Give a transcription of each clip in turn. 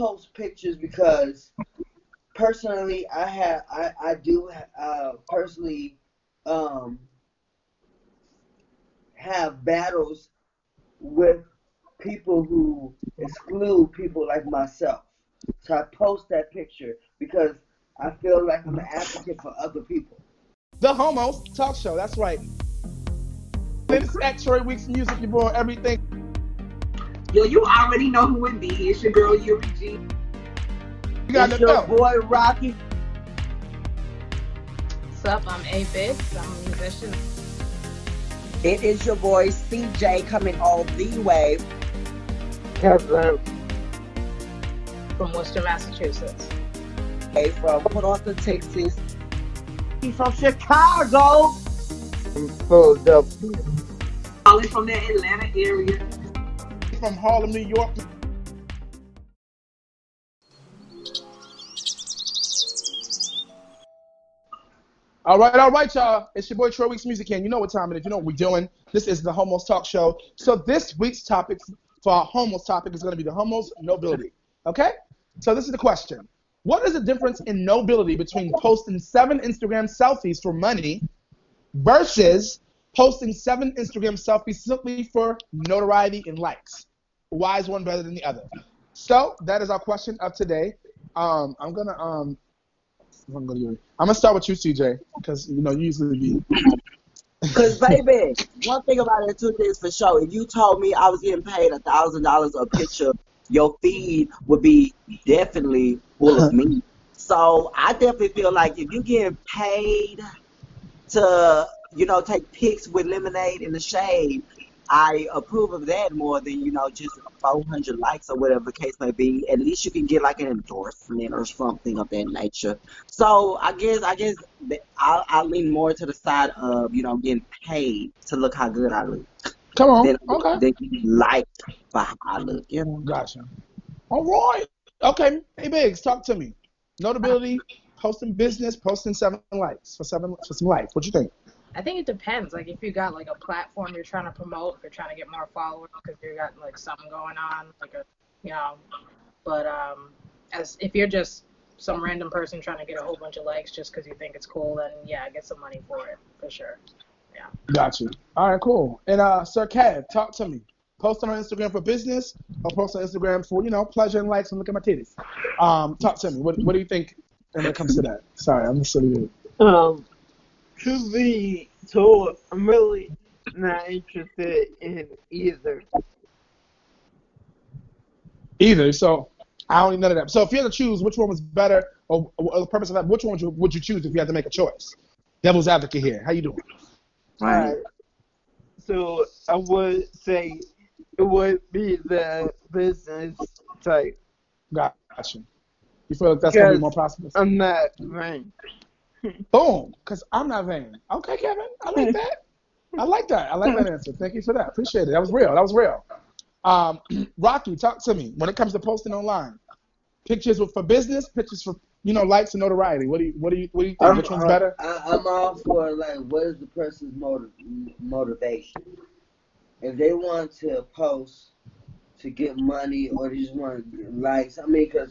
post pictures because personally, I have I I do uh, personally um, have battles with people who exclude people like myself. So I post that picture because I feel like I'm an advocate for other people. The Homos Talk Show. That's right. It's at Troy Weeks Music, your boy, everything. Yo, you already know who it be. It's your girl Yuri G. You got It's your belt. boy Rocky. What's up? I'm A Biggs. I'm a musician. It is your boy CJ coming all the way. from Worcester, Massachusetts. Hey, from Port Arthur, Texas. He's from Chicago. Philadelphia. Calling from the Atlanta area. From Harlem, New York. All right, all right, y'all. It's your boy Troy Weeks Music King. You know what time it is. You know what we're doing. This is the Homos Talk Show. So this week's topic for our Homos topic is going to be the Homos nobility. Okay? So this is the question. What is the difference in nobility between posting seven Instagram selfies for money versus posting seven Instagram selfies simply for notoriety and likes? Why is one better than the other? So that is our question of today. Um, I'm gonna um, I'm gonna I'm gonna start with you, CJ, because you know you usually be. Cause baby, one thing about it too is for sure. If you told me I was getting paid a thousand dollars a picture, your feed would be definitely full of me. So I definitely feel like if you're getting paid to, you know, take pics with lemonade in the shade, I approve of that more than you know just 400 likes or whatever the case may be. At least you can get like an endorsement or something of that nature. So I guess I guess I I lean more to the side of you know getting paid to look how good I look Come on. than Okay. than getting liked for how I look. You know. Gotcha. All right. Okay. Hey, Biggs, talk to me. Notability, posting business, posting seven likes for seven for some likes. What you think? I think it depends. Like if you got like a platform you're trying to promote, if you're trying to get more followers because you got like something going on, like a you know. But um, as if you're just some random person trying to get a whole bunch of likes just because you think it's cool, then yeah, get some money for it for sure. Yeah. Got you. All right, cool. And uh, Sir Kev, talk to me. Post on Instagram for business or post on Instagram for you know pleasure and likes and look at my titties. Um, talk to me. What What do you think when it comes to that? Sorry, I'm just silly. Um, to be told, I'm really not interested in either. Either. So I don't need none of that. So if you had to choose which one was better, or, or the purpose of that, which one would you, would you choose if you had to make a choice? Devil's advocate here. How you doing? Right. So I would say it would be the business type. Got you. You feel like that's gonna be more prosperous? I'm not vain. Boom. Because I'm not vain. Okay, Kevin. I like that. I like that. I like that answer. Thank you for that. Appreciate it. That was real. That was real. Um, Rocky, talk to me. When it comes to posting online, pictures for business, pictures for you know likes and notoriety. What do you what do you what do you think? I'm, Which one's better? I, I'm all for like, what is the person's motiv- motivation? If they want to post to get money or they just want likes, I mean, because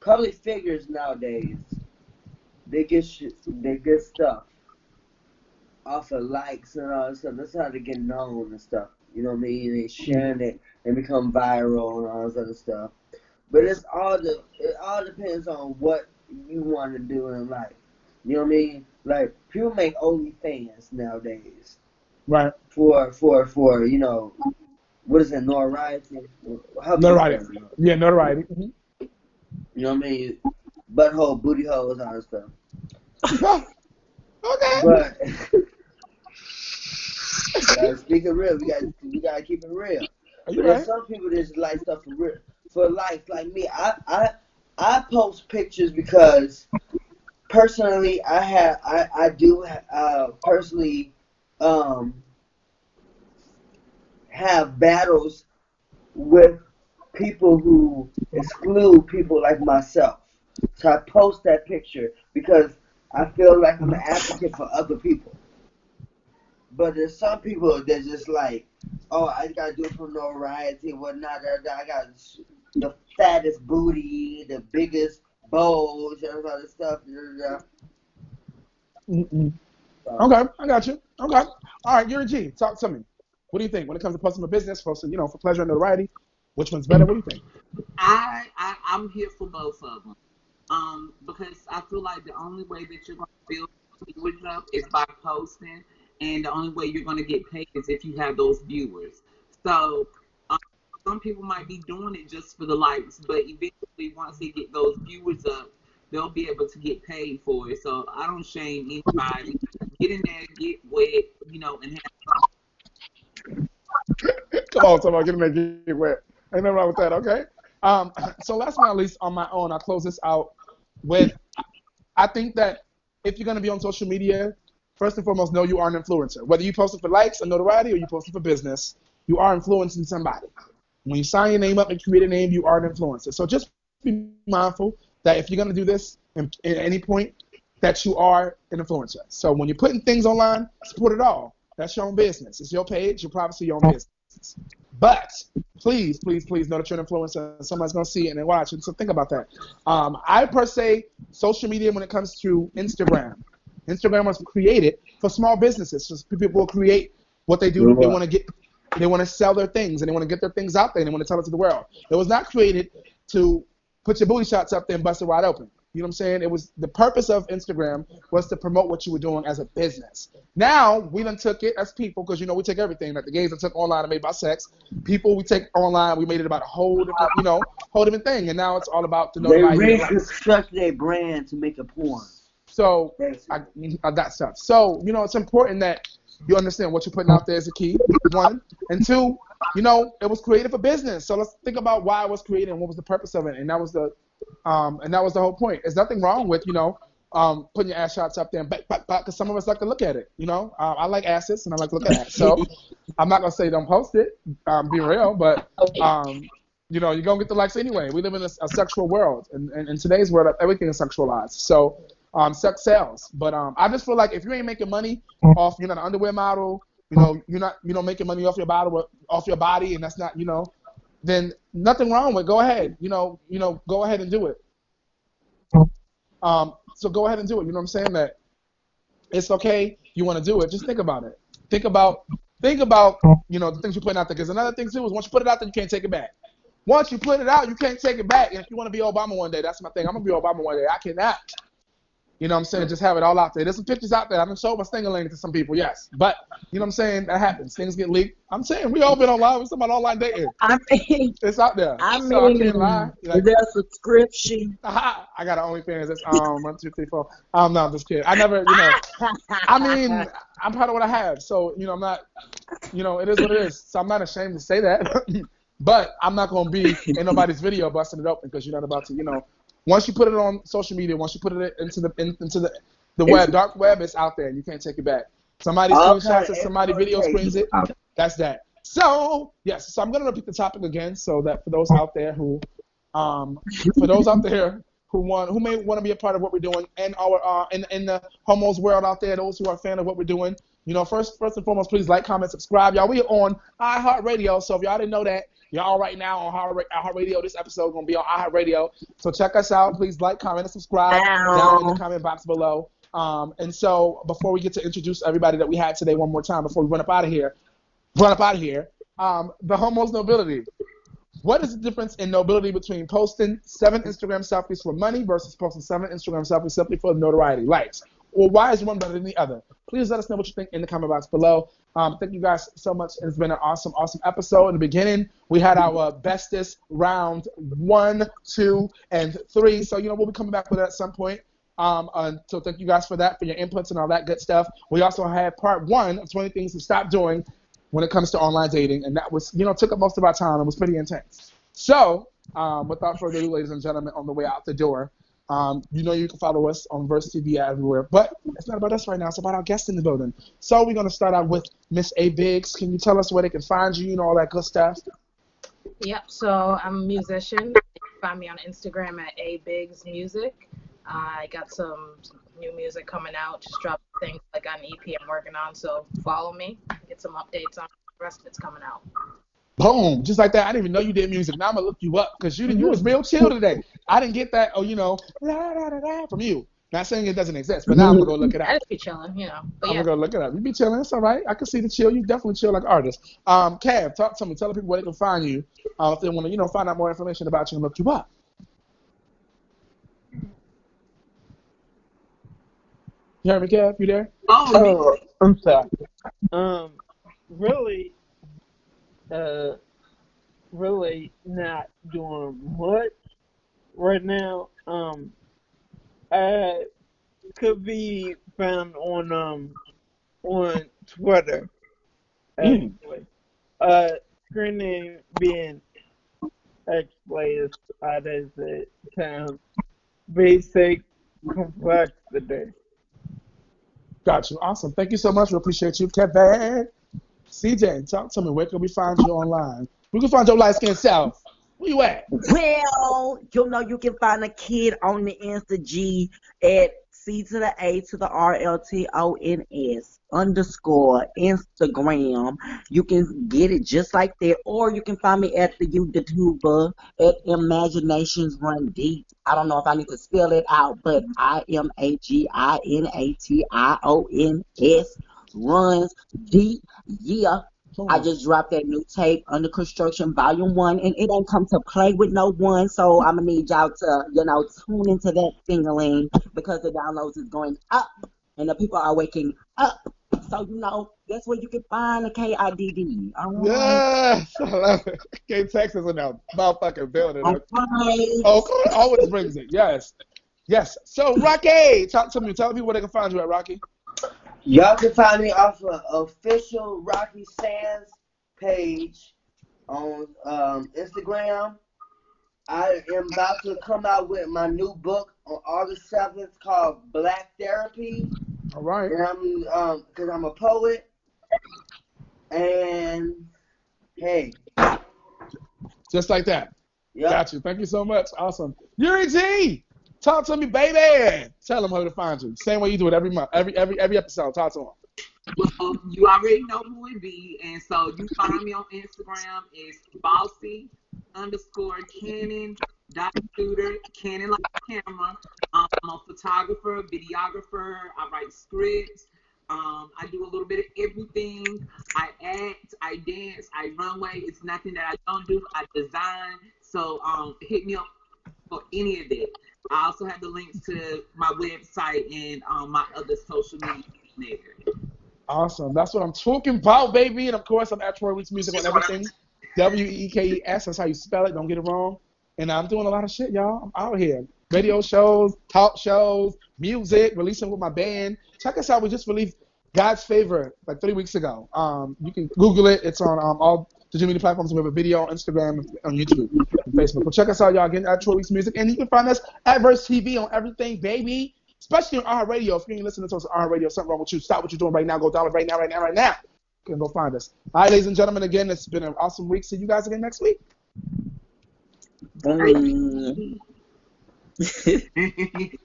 public figures nowadays, they get shit, they get stuff off of likes and all that stuff. That's how they get known and stuff. You know what I mean? They sharing it and become viral and all this other stuff. But it's all the it all depends on what you want to do in life. You know what I mean? Like people make OnlyFans nowadays Right. for for for you know what is it notoriety? How Notoriety. Yeah, notoriety. Mhm. You know what I mean? Butthole, booty holes, all that stuff. okay. But uh, speaking real, we got we gotta keep it real. But there's some people that just like stuff for real, for life, Like me, I I I post pictures because personally, I have I I do uh personally um have battles with people who exclude people like myself. So I post that picture because I feel like I'm an advocate for other people. But there's some people that just like, oh, I gotta do it for notoriety and whatnot. da, da, I got, the fattest booty, the biggest bowls, and all this stuff. Mm-mm. Okay, I got you. Okay. All right, Yuri G. Talk to me. What do you think when it comes to posting for business, posting, you know, for pleasure and notoriety? Which one's better? What do you think? I, I I'm here for both of them. Um, because I feel like the only way that you're gonna build viewers up is by posting, and the only way you're gonna get paid is if you have those viewers. So um, some people might be doing it just for the likes, but eventually once they get those viewers up, they'll be able to get paid for it. So I don't shame anybody. Get in there, get wet, you know, and have fun. Come on, somebody, get in there, get wet. Ain't nothing wrong with that, okay? Um, so last but not least, on my own, I'll close this out with I think that if you're going to be on social media, first and foremost, know you are an influencer. Whether you post it for likes or notoriety or you post it for business, you are influencing somebody. When you sign your name up and create a name, you are an influencer. So just be mindful that if you're going to do this at any point, that you are an influencer. So when you're putting things online, support it all. That's your own business. It's your page, your privacy, your own oh. business. But please, please, please know that you're an influencer. and Somebody's gonna see it and watch it. So think about that. Um, I per se, social media when it comes to Instagram, Instagram was created for small businesses. So people will create what they do. They want to get, they want to sell their things and they want to get their things out there and they want to tell it to the world. It was not created to put your booty shots up there and bust it wide open. You know what I'm saying? It was the purpose of Instagram was to promote what you were doing as a business. Now we done took it as people because you know we take everything that the gays that took online and made about sex. People we take online, we made it about a whole different, you know, whole different thing, and now it's all about the They notoriety. reconstruct their brand to make a porn. So I, I got stuff. So, you know, it's important that you understand what you're putting out there is a key, one. And two, you know, it was created for business. So let's think about why it was created and what was the purpose of it. And that was the um and that was the whole point. There's nothing wrong with, you know, um putting your ass shots up there and back, back, back, because some of us like to look at it, you know. Um, I like asses and I like to look at it. So I'm not gonna say don't post it, um, be real, but um, you know, you're gonna get the likes anyway. We live in a, a sexual world, and, and in today's world, everything is sexualized. So, um, sex sells. But um, I just feel like if you ain't making money off, you're not an underwear model, you know, you're not, you know, making money off your body, off your body, and that's not, you know, then nothing wrong with. it. Go ahead, you know, you know, go ahead and do it. Um, so go ahead and do it. You know what I'm saying? That it's okay. You want to do it. Just think about it. Think about, think about, you know, the things you're putting out there. Because another thing too is once you put it out there, you can't take it back. Once you put it out, you can't take it back. And if you want to be Obama one day, that's my thing. I'm gonna be Obama one day. I cannot. You know what I'm saying? Just have it all out there. There's some pictures out there. I'm gonna show my stingaling to some people, yes. But you know what I'm saying? That happens. Things get leaked. I'm saying we all been online. We're talking about online dating. I mean, It's out there. I so I mean, can't lie. Like, a subscription? I got an OnlyFans. It's um one, two, three, four. Um, no, I'm just kidding. I never, you know. I mean, I'm proud of what I have. So, you know, I'm not, you know, it is what it is. So I'm not ashamed to say that. but I'm not going to be in nobody's video busting it open because you're not about to, you know, once you put it on social media, once you put it into the in, into the the web, dark web, it's out there and you can't take it back. Somebody screenshots it, somebody video screens it. That's that. So yes, so I'm gonna repeat the topic again, so that for those out there who, um, for those out there who want who may want to be a part of what we're doing and our uh in in the homos world out there, those who are a fan of what we're doing, you know, first first and foremost, please like, comment, subscribe, y'all. We are on iHeartRadio, so if y'all didn't know that, y'all right now on Heart- iHeartRadio. This episode gonna be on iHeartRadio, so check us out. Please like, comment, and subscribe down in the comment box below. Um, and so before we get to introduce everybody that we had today one more time before we run up out of here, run up out of here. Um, the homos nobility. What is the difference in nobility between posting seven Instagram selfies for money versus posting seven Instagram selfies simply for notoriety, likes? Or why is one better than the other? Please let us know what you think in the comment box below. Um, thank you guys so much. It's been an awesome, awesome episode. In the beginning, we had our bestest round one, two, and three. So, you know, we'll be coming back with it at some point. Um, uh, so thank you guys for that, for your inputs and all that good stuff. We also had part one of 20 things to stop doing when it comes to online dating, and that was, you know, took up most of our time and was pretty intense. So, um, without further ado, ladies and gentlemen, on the way out the door, um, you know you can follow us on Verse TV everywhere, but it's not about us right now. It's about our guest in the building. So we're gonna start out with Miss A Biggs. Can you tell us where they can find you? Know all that good stuff. Yep. So I'm a musician. You can find me on Instagram at a bigs music. I got some, new music coming out. Just dropped things like on EP I'm working on. So follow me. Get some updates on the rest of it's coming out. Boom, just like that. I didn't even know you did music. Now I'm gonna look you up because you you was real chill today. I didn't get that. Oh, you know, la, la, la, la, from you. Not saying it doesn't exist, but now I'm gonna go look it up. I up. just be chilling, you know. But I'm yeah, gonna go look it up. You be chilling, it's all right. I can see the chill. You definitely chill like an artist. Um, Cav, talk to me. Tell the people where they can find you. Uh, if they want to, you know, find out more information about you and look you up. You heard me, Cav? You there? Oh, me- Oh, I'm sorry. Um, really, uh, really not doing much right now. Um, I could be found on um on Twitter. Mm. Uh, screen name being X players out as it sounds. Basic complexity. Got you. Awesome. Thank you so much. We appreciate you, Kevin. CJ, talk to me. Where can we find you online? We can find your light skinned self. Where you at? Well, you know you can find a kid on the Insta G at C to the A to the R L T O N S underscore Instagram. You can get it just like that, or you can find me at the YouTuber at Imaginations Run Deep. I don't know if I need to spell it out, but I M A G I N A T I O N S runs deep. Yeah. I just dropped that new tape, Under Construction Volume 1, and it ain't come to play with no one, so I'm to need y'all to, you know, tune into that singling because the downloads is going up and the people are waking up. So, you know, that's where you can find the KIDD. All right? Yes. I love it. Okay, Texas in that motherfucking building. Right. Oh, always brings it. Yes. Yes. So, Rocky, talk to me. Tell people where they can find you at, Rocky. Y'all can find me off of official Rocky Sands page on um, Instagram. I am about to come out with my new book on August 7th called Black Therapy. All right. And I'm um because I'm a poet. And hey, Just like that. yep. Got you. Thank you so much. Awesome. Yuri G, talk to me, baby. Tell them how to find you. Same way you do it every month, every every every episode. Talk to them. Well, you already know who it be, and so you find me on Instagram. It's bossy underscore Canon dot shooter Canon like camera. Um, I'm a photographer, videographer. I write scripts. Um, I do a little bit of everything. I act, I dance, I runway. It's nothing that I don't do. I design. So um, hit me up for any of that. I also have the links to my website and um, my other social media there. Awesome. That's what I'm talking about, baby. And of course, I'm at Troy Weeks Music on everything. W E K E S. That's how you spell it. Don't get it wrong. And I'm doing a lot of shit, y'all. I'm out here. Radio shows, talk shows, music, releasing with my band. Check us out. We just released God's Favor like three weeks ago. Um, you can Google it. It's on um, all digital media platforms. We have a video on Instagram, on YouTube, and Facebook. So check us out, y'all. Again, at Troy Weeks Music. And you can find us at Verse TV on everything, baby. Especially on our radio. If you're listening to us on our radio, something wrong with you. Stop what you're doing right now. Go download right now, right now, right now. You can go find us. All right, ladies and gentlemen, again, it's been an awesome week. See you guys again next week. Mm.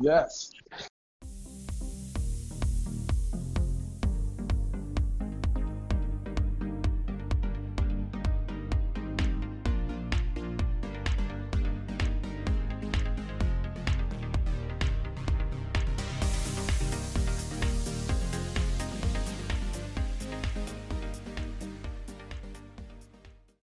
Yes.